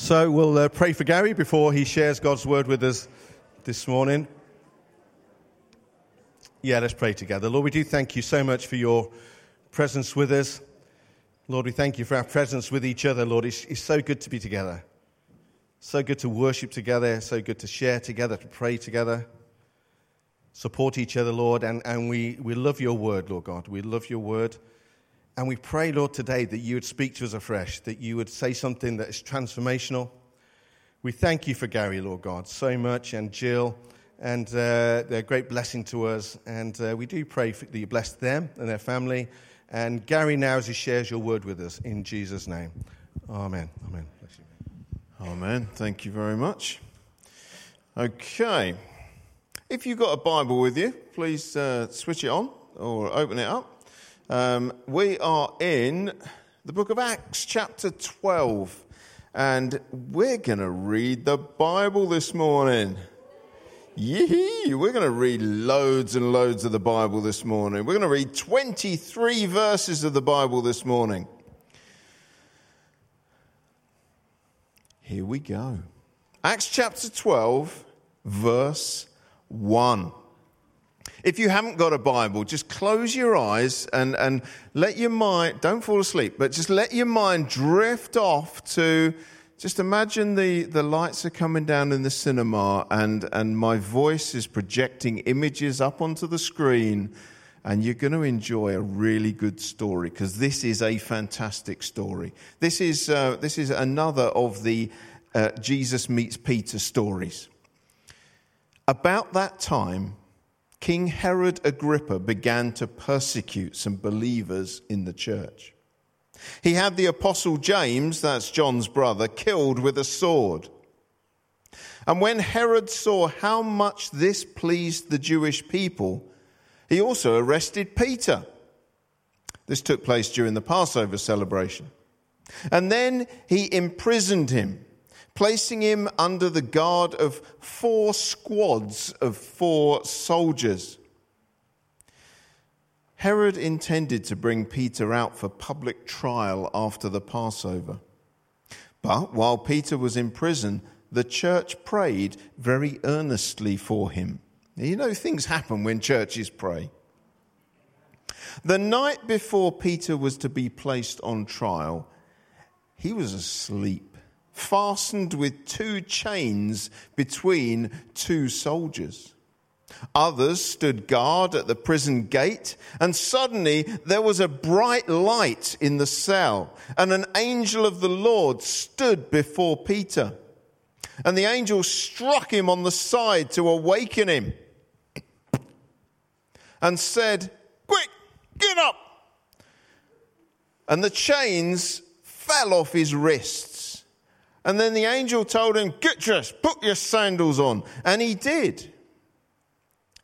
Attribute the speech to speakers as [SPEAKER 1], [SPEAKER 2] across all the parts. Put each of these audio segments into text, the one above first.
[SPEAKER 1] So we'll uh, pray for Gary before he shares God's word with us this morning. Yeah, let's pray together. Lord, we do thank you so much for your presence with us. Lord, we thank you for our presence with each other. Lord, it's, it's so good to be together. So good to worship together. So good to share together, to pray together, support each other, Lord. And, and we, we love your word, Lord God. We love your word. And we pray, Lord, today that you would speak to us afresh, that you would say something that is transformational. We thank you for Gary, Lord God, so much, and Jill, and uh, they're a great blessing to us. And uh, we do pray for, that you bless them and their family. And Gary now as he shares your word with us, in Jesus' name. Amen. Amen.
[SPEAKER 2] Amen. Thank you very much. Okay. If you've got a Bible with you, please uh, switch it on or open it up. Um, we are in the book of Acts, chapter 12, and we're going to read the Bible this morning. Yee! We're going to read loads and loads of the Bible this morning. We're going to read 23 verses of the Bible this morning. Here we go. Acts chapter 12, verse 1. If you haven't got a Bible, just close your eyes and, and let your mind, don't fall asleep, but just let your mind drift off to just imagine the, the lights are coming down in the cinema and, and my voice is projecting images up onto the screen and you're going to enjoy a really good story because this is a fantastic story. This is, uh, this is another of the uh, Jesus meets Peter stories. About that time, King Herod Agrippa began to persecute some believers in the church. He had the apostle James, that's John's brother, killed with a sword. And when Herod saw how much this pleased the Jewish people, he also arrested Peter. This took place during the Passover celebration. And then he imprisoned him placing him under the guard of four squads of four soldiers. Herod intended to bring Peter out for public trial after the Passover. But while Peter was in prison, the church prayed very earnestly for him. You know, things happen when churches pray. The night before Peter was to be placed on trial, he was asleep fastened with two chains between two soldiers. Others stood guard at the prison gate, and suddenly there was a bright light in the cell, and an angel of the Lord stood before Peter. And the angel struck him on the side to awaken him and said, Quick, get up! And the chains fell off his wrists. And then the angel told him, Get dressed, put your sandals on. And he did.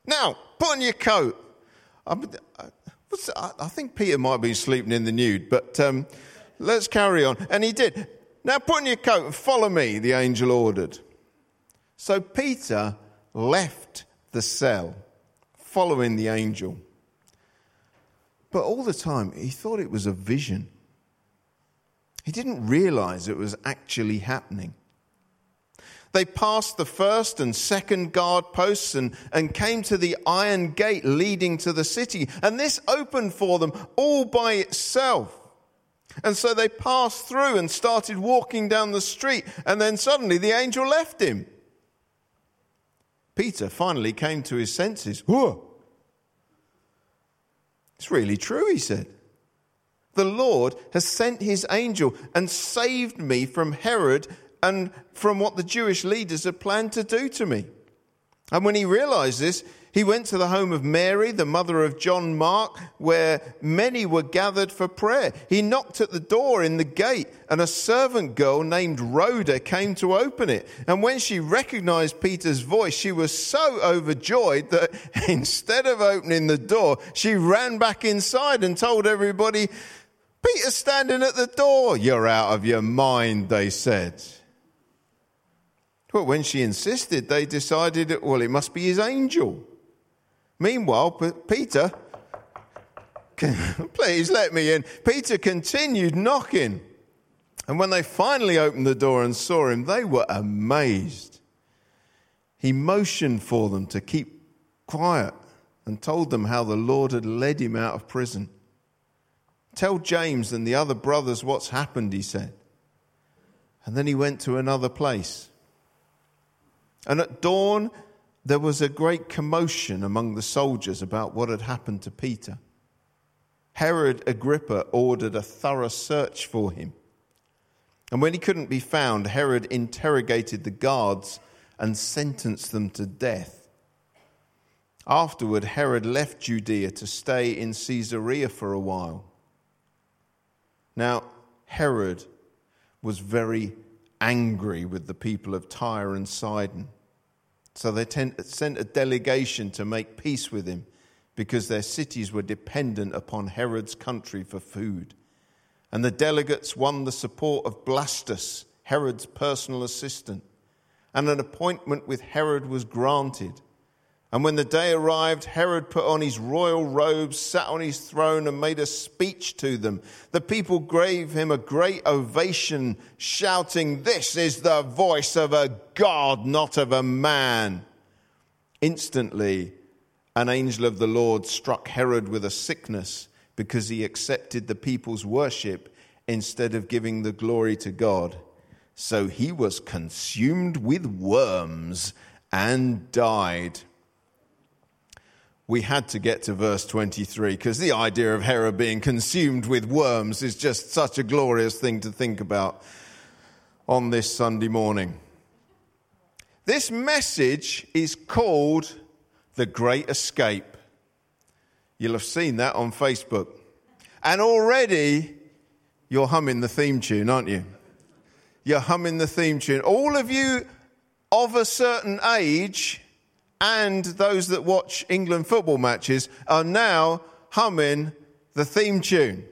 [SPEAKER 2] Now, put on your coat. I, I think Peter might be sleeping in the nude, but um, let's carry on. And he did. Now, put on your coat and follow me, the angel ordered. So Peter left the cell, following the angel. But all the time, he thought it was a vision. He didn't realize it was actually happening. They passed the first and second guard posts and, and came to the iron gate leading to the city. And this opened for them all by itself. And so they passed through and started walking down the street. And then suddenly the angel left him. Peter finally came to his senses. Whoa! It's really true, he said. The Lord has sent his angel and saved me from Herod and from what the Jewish leaders had planned to do to me. And when he realized this, he went to the home of Mary, the mother of John Mark, where many were gathered for prayer. He knocked at the door in the gate, and a servant girl named Rhoda came to open it. And when she recognized Peter's voice, she was so overjoyed that instead of opening the door, she ran back inside and told everybody Peter's standing at the door. You're out of your mind, they said. But when she insisted, they decided, well, it must be his angel. Meanwhile, Peter, please let me in. Peter continued knocking. And when they finally opened the door and saw him, they were amazed. He motioned for them to keep quiet and told them how the Lord had led him out of prison. Tell James and the other brothers what's happened, he said. And then he went to another place. And at dawn, there was a great commotion among the soldiers about what had happened to Peter. Herod Agrippa ordered a thorough search for him. And when he couldn't be found, Herod interrogated the guards and sentenced them to death. Afterward, Herod left Judea to stay in Caesarea for a while. Now, Herod was very angry with the people of Tyre and Sidon. So they sent a delegation to make peace with him because their cities were dependent upon Herod's country for food. And the delegates won the support of Blastus, Herod's personal assistant, and an appointment with Herod was granted. And when the day arrived, Herod put on his royal robes, sat on his throne, and made a speech to them. The people gave him a great ovation, shouting, This is the voice of a God, not of a man. Instantly, an angel of the Lord struck Herod with a sickness because he accepted the people's worship instead of giving the glory to God. So he was consumed with worms and died we had to get to verse 23 because the idea of Herod being consumed with worms is just such a glorious thing to think about on this Sunday morning. This message is called The Great Escape. You'll have seen that on Facebook. And already you're humming the theme tune, aren't you? You're humming the theme tune. All of you of a certain age and those that watch England football matches are now humming the theme tune.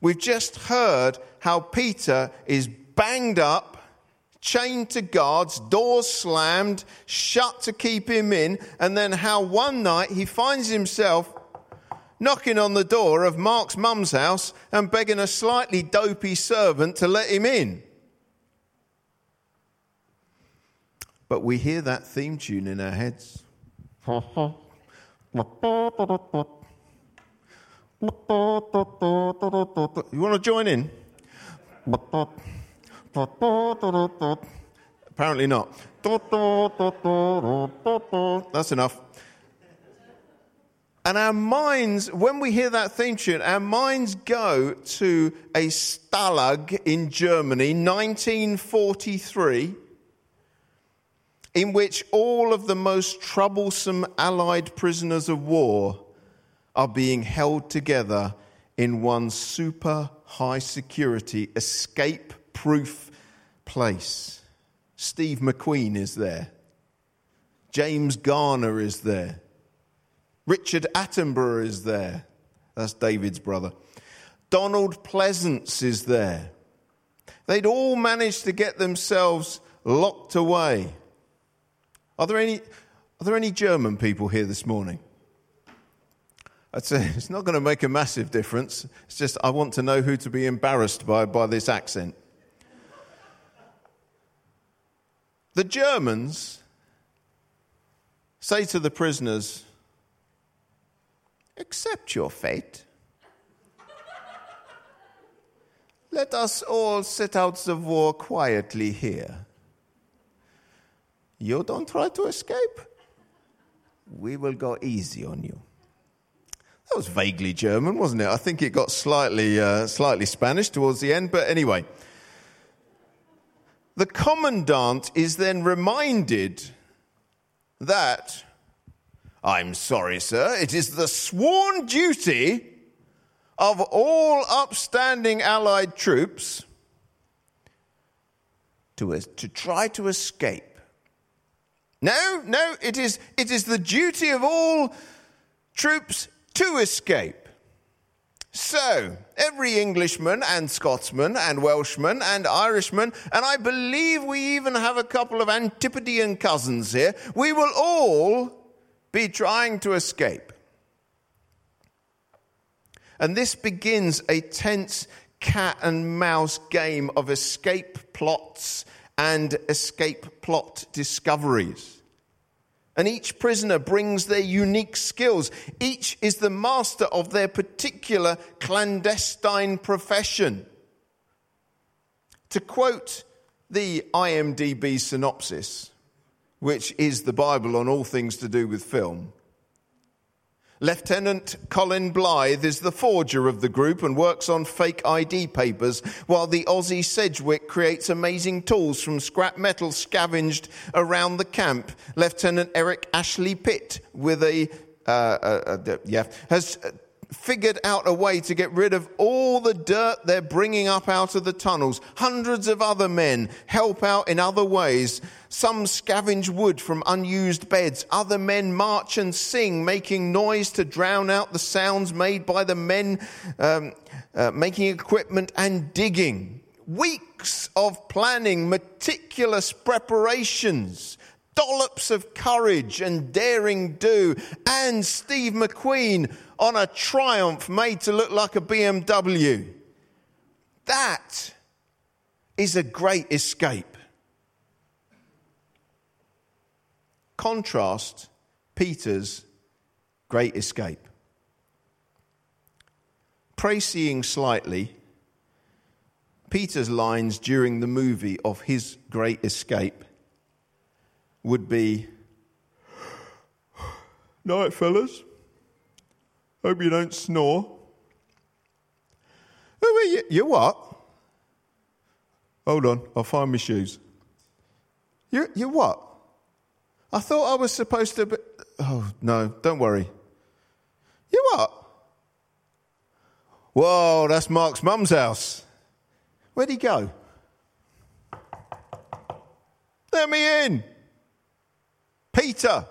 [SPEAKER 2] We've just heard how Peter is banged up, chained to guards, doors slammed, shut to keep him in, and then how one night he finds himself knocking on the door of Mark's mum's house and begging a slightly dopey servant to let him in. But we hear that theme tune in our heads. You want to join in? Apparently not. That's enough. And our minds, when we hear that theme tune, our minds go to a stalag in Germany, 1943 in which all of the most troublesome Allied prisoners of war are being held together in one super high security, escape proof place. Steve McQueen is there. James Garner is there. Richard Attenborough is there. That's David's brother. Donald Pleasence is there. They'd all managed to get themselves locked away. Are there any, are there any German people here this morning? I'd say it's not going to make a massive difference. It's just I want to know who to be embarrassed by by this accent. The Germans say to the prisoners, Accept your fate. Let us all sit out the war quietly here. You don't try to escape, we will go easy on you. That was vaguely German, wasn't it? I think it got slightly, uh, slightly Spanish towards the end, but anyway. The commandant is then reminded that, I'm sorry, sir, it is the sworn duty of all upstanding Allied troops to, to try to escape no, no, it is, it is the duty of all troops to escape. So, every Englishman and Scotsman and Welshman and Irishman, and I believe we even have a couple of Antipodean cousins here, we will all be trying to escape. And this begins a tense cat and mouse game of escape plots and escape plot discoveries. And each prisoner brings their unique skills. Each is the master of their particular clandestine profession. To quote the IMDb synopsis, which is the Bible on all things to do with film, Lieutenant Colin Blythe is the forger of the group and works on fake ID papers, while the Aussie Sedgwick creates amazing tools from scrap metal scavenged around the camp. Lieutenant Eric Ashley Pitt, with a uh, uh, uh, yeah, has figured out a way to get rid of all the dirt they're bringing up out of the tunnels. Hundreds of other men help out in other ways. Some scavenge wood from unused beds. Other men march and sing, making noise to drown out the sounds made by the men um, uh, making equipment and digging. Weeks of planning, meticulous preparations dollops of courage and daring do, and Steve McQueen on a Triumph made to look like a BMW. That is a great escape. Contrast Peter's great escape. Précising slightly, Peter's lines during the movie of his great escape would be Night, fellas. Hope you don't snore. Oh, Who are you? You what? Hold on, I'll find my shoes. You, you what? I thought I was supposed to be. Oh, no, don't worry. You what? Whoa, that's Mark's mum's house. Where'd he go? Let me in. Peter.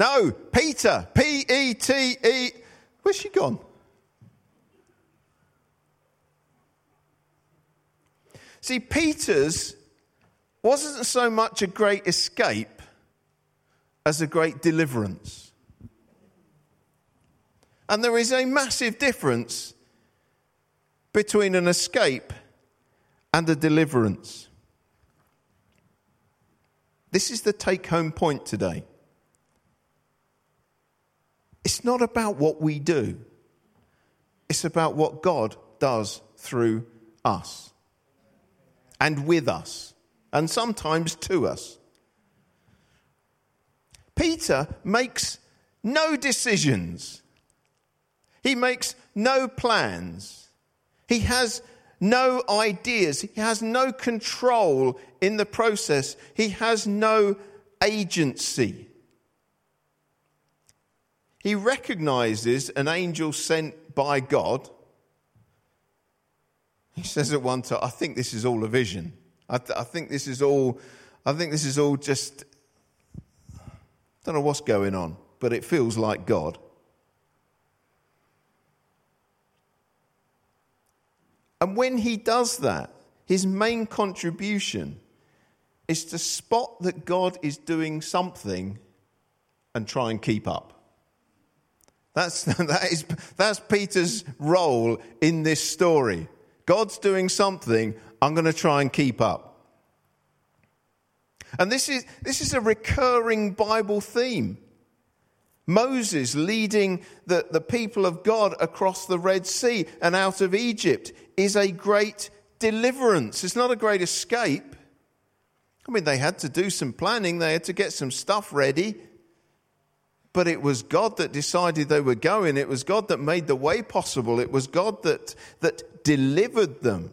[SPEAKER 2] No, Peter. P E T E. Where's she gone? See, Peter's wasn't so much a great escape as a great deliverance. And there is a massive difference between an escape and a deliverance. This is the take home point today. It's not about what we do, it's about what God does through us and with us, and sometimes to us. Peter makes no decisions. He makes no plans. He has no ideas. He has no control in the process. He has no agency. He recognizes an angel sent by God. He says at one time, I think this is all a vision. I, th- I think this is all, I think this is all just, I don't know what's going on, but it feels like God. And when he does that, his main contribution is to spot that God is doing something and try and keep up. That's, that is, that's Peter's role in this story. God's doing something, I'm going to try and keep up. And this is, this is a recurring Bible theme. Moses leading the, the people of God across the Red Sea and out of Egypt is a great deliverance. It's not a great escape. I mean, they had to do some planning, they had to get some stuff ready. But it was God that decided they were going. It was God that made the way possible. It was God that, that delivered them.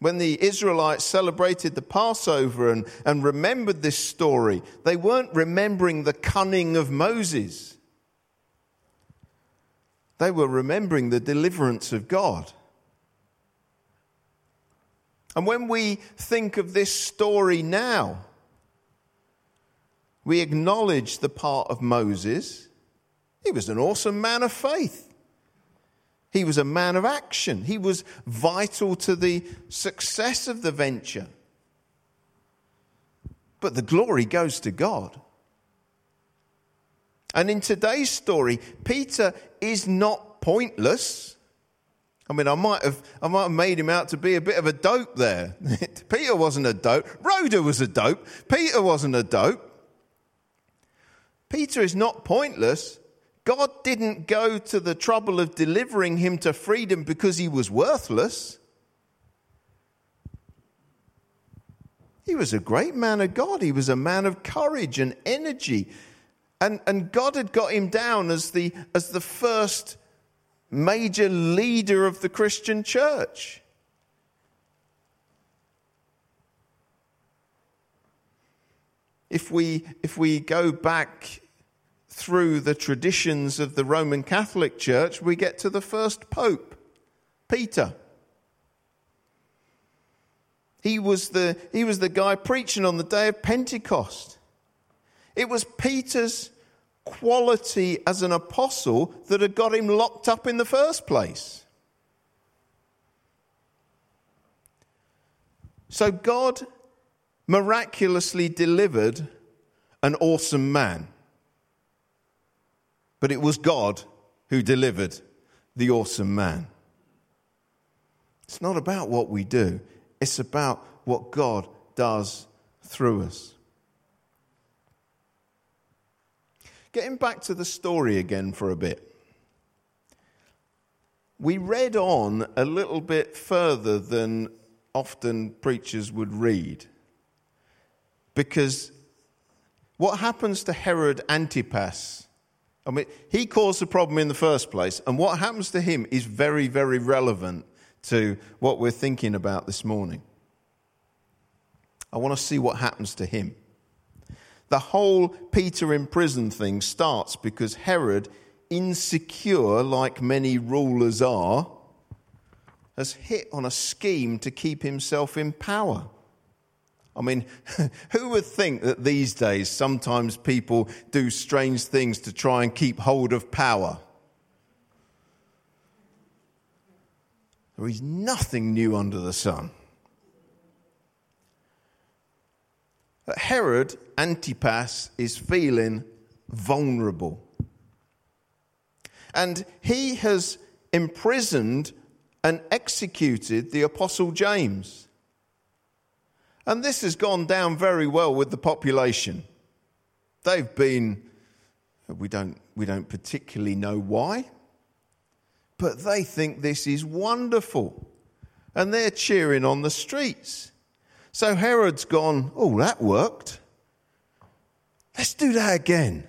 [SPEAKER 2] When the Israelites celebrated the Passover and, and remembered this story, they weren't remembering the cunning of Moses. They were remembering the deliverance of God. And when we think of this story now, we acknowledge the part of Moses. He was an awesome man of faith. He was a man of action. He was vital to the success of the venture. But the glory goes to God. And in today's story, Peter is not pointless. I mean, I might have, I might have made him out to be a bit of a dope there. Peter wasn't a dope. Rhoda was a dope. Peter wasn't a dope. Peter is not pointless. God didn't go to the trouble of delivering him to freedom because he was worthless. He was a great man of God. He was a man of courage and energy. And, and God had got him down as the, as the first major leader of the Christian church. If we, if we go back through the traditions of the Roman Catholic Church, we get to the first Pope, Peter. He was the, he was the guy preaching on the day of Pentecost. It was Peter's quality as an apostle that had got him locked up in the first place. So God miraculously delivered an awesome man. But it was God who delivered the awesome man. It's not about what we do, it's about what God does through us. Getting back to the story again for a bit. We read on a little bit further than often preachers would read. Because what happens to Herod Antipas? I mean, he caused the problem in the first place, and what happens to him is very, very relevant to what we're thinking about this morning. I want to see what happens to him. The whole Peter in prison thing starts because Herod, insecure like many rulers are, has hit on a scheme to keep himself in power. I mean, who would think that these days sometimes people do strange things to try and keep hold of power? There is nothing new under the sun. Herod Antipas is feeling vulnerable. And he has imprisoned and executed the Apostle James. And this has gone down very well with the population. They've been, we don't, we don't particularly know why, but they think this is wonderful. And they're cheering on the streets. So Herod's gone, oh, that worked. Let's do that again.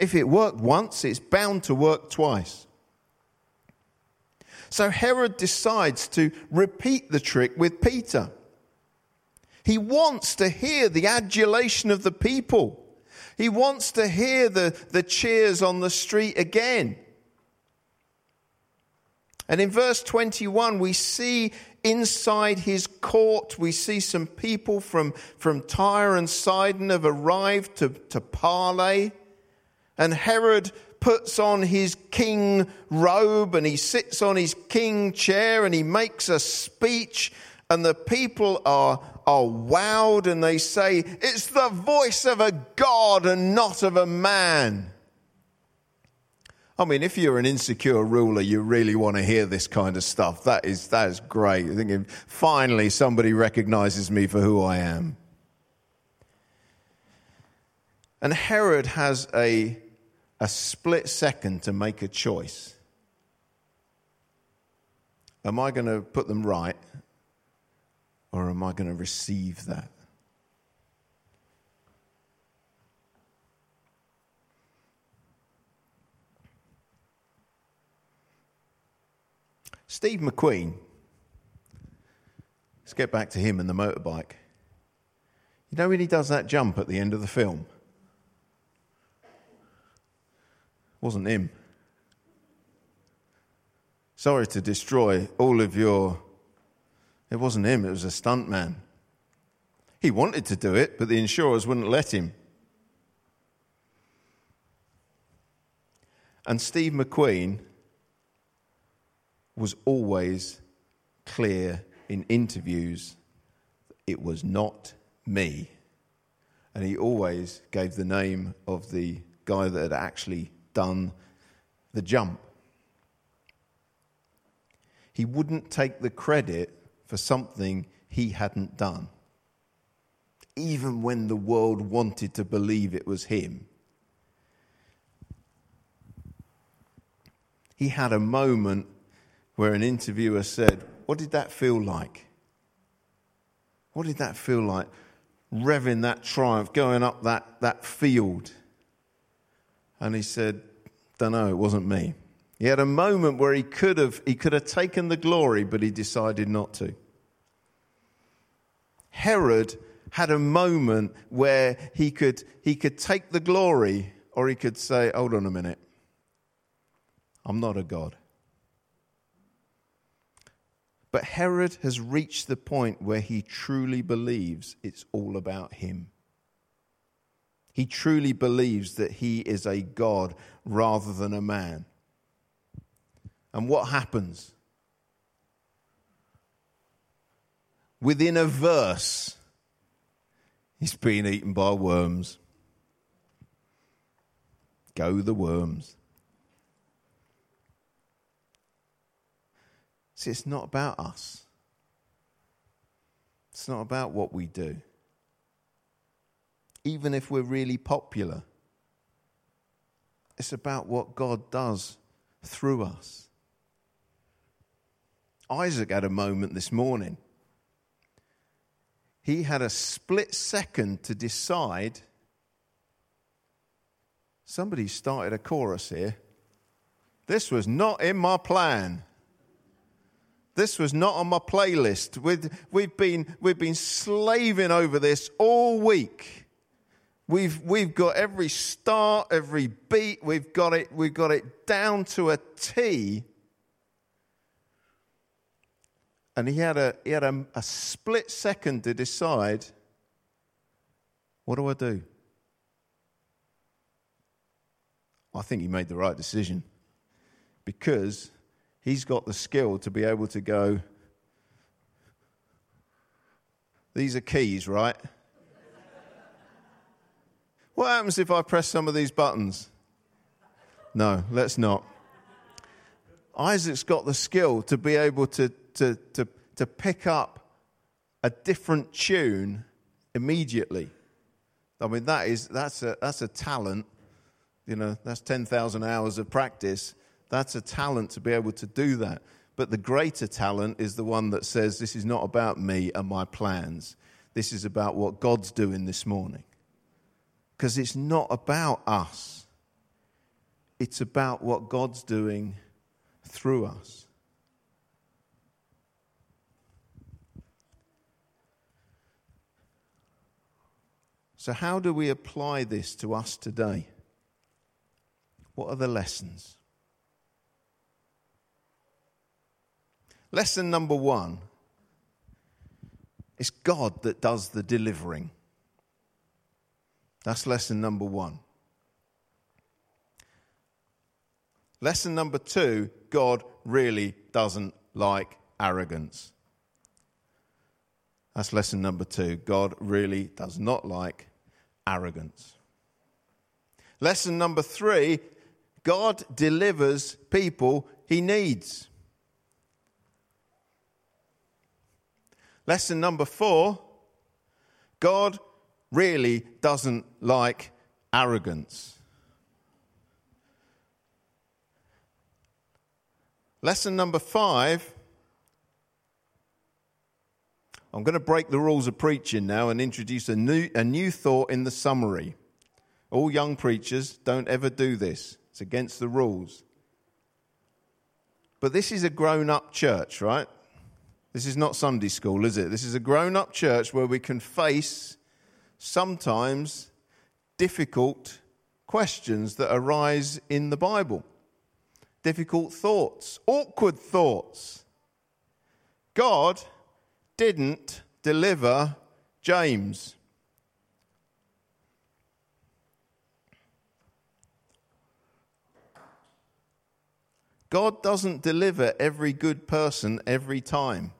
[SPEAKER 2] If it worked once, it's bound to work twice. So Herod decides to repeat the trick with Peter. He wants to hear the adulation of the people. He wants to hear the, the cheers on the street again. And in verse 21, we see inside his court, we see some people from, from Tyre and Sidon have arrived to, to parley. And Herod puts on his king robe and he sits on his king chair and he makes a speech. And the people are, are wowed and they say, It's the voice of a God and not of a man. I mean, if you're an insecure ruler, you really want to hear this kind of stuff. That is, that is great. You're thinking, finally, somebody recognizes me for who I am. And Herod has a, a split second to make a choice. Am I going to put them right, or am I going to receive that? Steve McQueen, let's get back to him and the motorbike. You know when he does that jump at the end of the film? Wasn't him. Sorry to destroy all of your. It wasn't him, it was a stuntman. He wanted to do it, but the insurers wouldn't let him. And Steve McQueen was always clear in interviews it was not me. And he always gave the name of the guy that had actually done the jump. He wouldn't take the credit for something he hadn't done, even when the world wanted to believe it was him. He had a moment where an interviewer said, What did that feel like? What did that feel like? Revving that triumph, going up that, that field. And he said, Don't know, it wasn't me. He had a moment where he could have, he could have taken the glory, but he decided not to. Herod had a moment where he could, he could take the glory, or he could say, Hold on a minute, I'm not a God. But Herod has reached the point where he truly believes it's all about him. He truly believes that he is a God rather than a man. And what happens? Within a verse, he's being eaten by worms. Go the worms. See, it's not about us. It's not about what we do. Even if we're really popular, it's about what God does through us. Isaac had a moment this morning. He had a split second to decide. Somebody started a chorus here. This was not in my plan. This was not on my playlist. We've, we've, been, we've been slaving over this all week. We've, we've got every start, every beat, we've got it, we've got it down to a T. And he had, a, he had a, a split second to decide what do I do? I think he made the right decision because he's got the skill to be able to go, these are keys, right? What happens if I press some of these buttons? No, let's not. Isaac's got the skill to be able to, to, to, to pick up a different tune immediately. I mean, that is, that's, a, that's a talent. You know, that's 10,000 hours of practice that's a talent to be able to do that. But the greater talent is the one that says, This is not about me and my plans. This is about what God's doing this morning. Because it's not about us, it's about what God's doing through us. So, how do we apply this to us today? What are the lessons? Lesson number one it's God that does the delivering. That's lesson number one. Lesson number two God really doesn't like arrogance. That's lesson number two. God really does not like arrogance. Lesson number three God delivers people he needs. Lesson number four God really doesn't like arrogance. Lesson number five I'm going to break the rules of preaching now and introduce a new, a new thought in the summary. All young preachers, don't ever do this, it's against the rules. But this is a grown up church, right? This is not Sunday school, is it? This is a grown up church where we can face sometimes difficult questions that arise in the Bible, difficult thoughts, awkward thoughts. God didn't deliver James. God doesn't deliver every good person every time.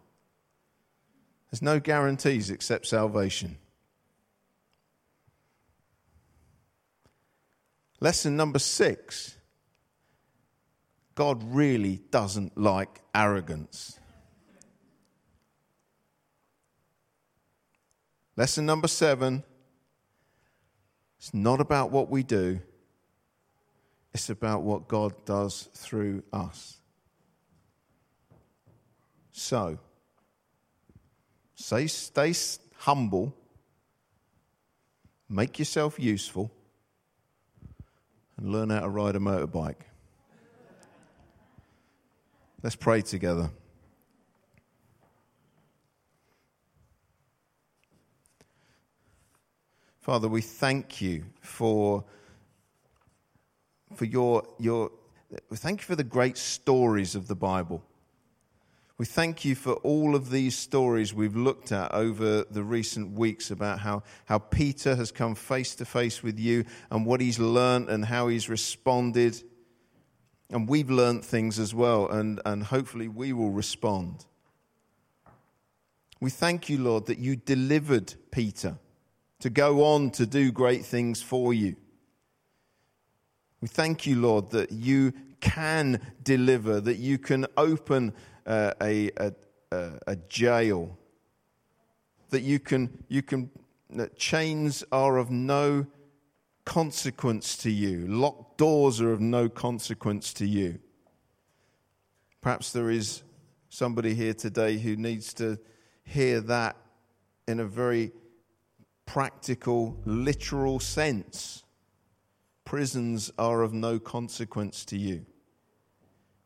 [SPEAKER 2] There's no guarantees except salvation. Lesson number six. God really doesn't like arrogance. Lesson number seven. It's not about what we do, it's about what God does through us. So, say, stay humble, make yourself useful, and learn how to ride a motorbike. Let's pray together. Father, we thank you for, for your, your, thank you for the great stories of the Bible. We thank you for all of these stories we've looked at over the recent weeks about how, how Peter has come face to face with you and what he's learned and how he's responded. And we've learned things as well, and, and hopefully we will respond. We thank you, Lord, that you delivered Peter to go on to do great things for you. We thank you, Lord, that you can deliver, that you can open uh, a, a, a, jail, that you can, you can, that chains are of no consequence to you, locked doors are of no consequence to you. Perhaps there is somebody here today who needs to hear that in a very practical, literal sense. Prisons are of no consequence to you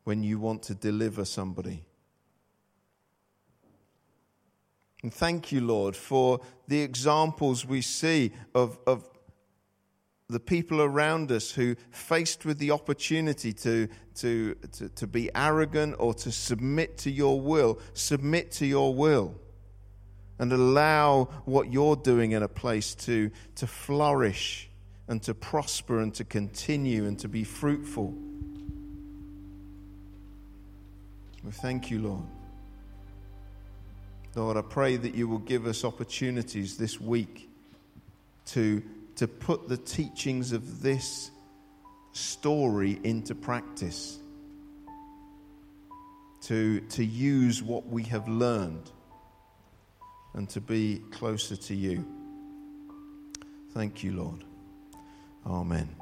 [SPEAKER 2] when you want to deliver somebody. And thank you, Lord, for the examples we see of, of the people around us who, faced with the opportunity to, to, to, to be arrogant or to submit to your will, submit to your will and allow what you're doing in a place to, to flourish and to prosper and to continue and to be fruitful. We thank you, Lord. Lord, I pray that you will give us opportunities this week to, to put the teachings of this story into practice, to, to use what we have learned and to be closer to you. Thank you, Lord. Amen.